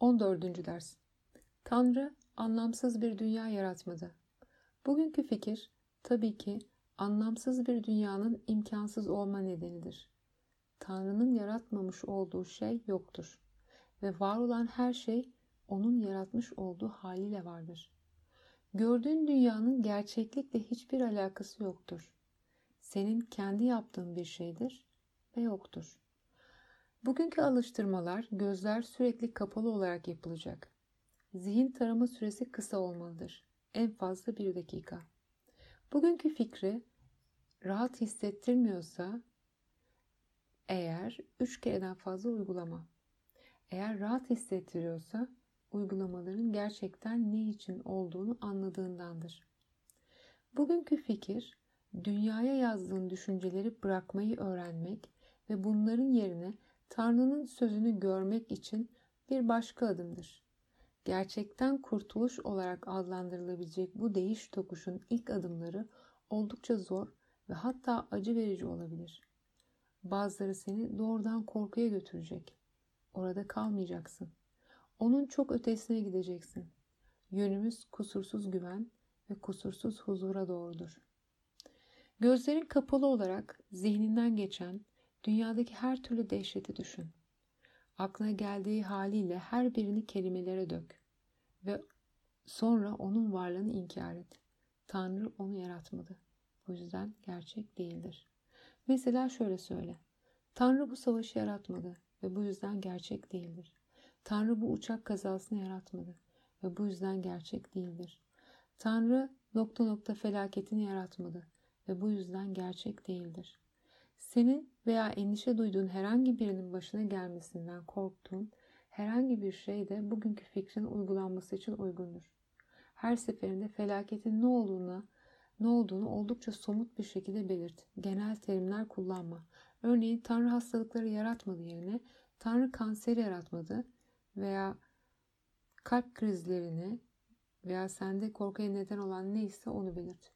14. ders Tanrı anlamsız bir dünya yaratmadı. Bugünkü fikir tabii ki anlamsız bir dünyanın imkansız olma nedenidir. Tanrı'nın yaratmamış olduğu şey yoktur ve var olan her şey onun yaratmış olduğu haliyle vardır. Gördüğün dünyanın gerçeklikle hiçbir alakası yoktur. Senin kendi yaptığın bir şeydir ve yoktur. Bugünkü alıştırmalar gözler sürekli kapalı olarak yapılacak. Zihin tarama süresi kısa olmalıdır. En fazla bir dakika. Bugünkü fikri rahat hissettirmiyorsa eğer üç kereden fazla uygulama. Eğer rahat hissettiriyorsa uygulamaların gerçekten ne için olduğunu anladığındandır. Bugünkü fikir dünyaya yazdığın düşünceleri bırakmayı öğrenmek ve bunların yerine Tanrı'nın sözünü görmek için bir başka adımdır. Gerçekten kurtuluş olarak adlandırılabilecek bu değiş tokuşun ilk adımları oldukça zor ve hatta acı verici olabilir. Bazıları seni doğrudan korkuya götürecek. Orada kalmayacaksın. Onun çok ötesine gideceksin. Yönümüz kusursuz güven ve kusursuz huzura doğrudur. Gözlerin kapalı olarak zihninden geçen dünyadaki her türlü dehşeti düşün. Aklına geldiği haliyle her birini kelimelere dök ve sonra onun varlığını inkar et. Tanrı onu yaratmadı. Bu yüzden gerçek değildir. Mesela şöyle söyle. Tanrı bu savaşı yaratmadı ve bu yüzden gerçek değildir. Tanrı bu uçak kazasını yaratmadı ve bu yüzden gerçek değildir. Tanrı nokta nokta felaketini yaratmadı ve bu yüzden gerçek değildir. Senin veya endişe duyduğun herhangi birinin başına gelmesinden korktuğun herhangi bir şey de bugünkü fikrin uygulanması için uygundur. Her seferinde felaketin ne olduğuna ne olduğunu oldukça somut bir şekilde belirt. Genel terimler kullanma. Örneğin Tanrı hastalıkları yaratmadı yerine Tanrı kanseri yaratmadı veya kalp krizlerini veya sende korkuya neden olan neyse onu belirt.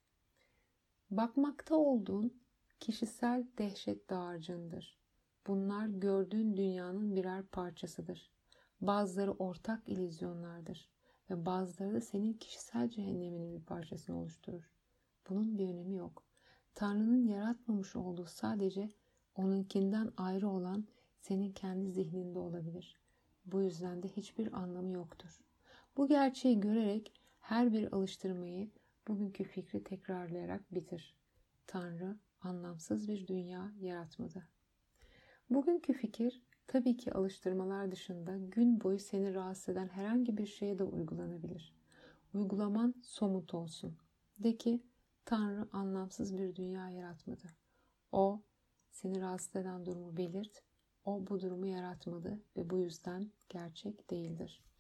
Bakmakta olduğun kişisel dehşet dağarcığındır. Bunlar gördüğün dünyanın birer parçasıdır. Bazıları ortak ilizyonlardır ve bazıları da senin kişisel cehenneminin bir parçasını oluşturur. Bunun bir önemi yok. Tanrı'nın yaratmamış olduğu sadece onunkinden ayrı olan senin kendi zihninde olabilir. Bu yüzden de hiçbir anlamı yoktur. Bu gerçeği görerek her bir alıştırmayı bugünkü fikri tekrarlayarak bitir. Tanrı anlamsız bir dünya yaratmadı. Bugünkü fikir tabii ki alıştırmalar dışında gün boyu seni rahatsız eden herhangi bir şeye de uygulanabilir. Uygulaman somut olsun. De ki Tanrı anlamsız bir dünya yaratmadı. O seni rahatsız eden durumu belirt. O bu durumu yaratmadı ve bu yüzden gerçek değildir.''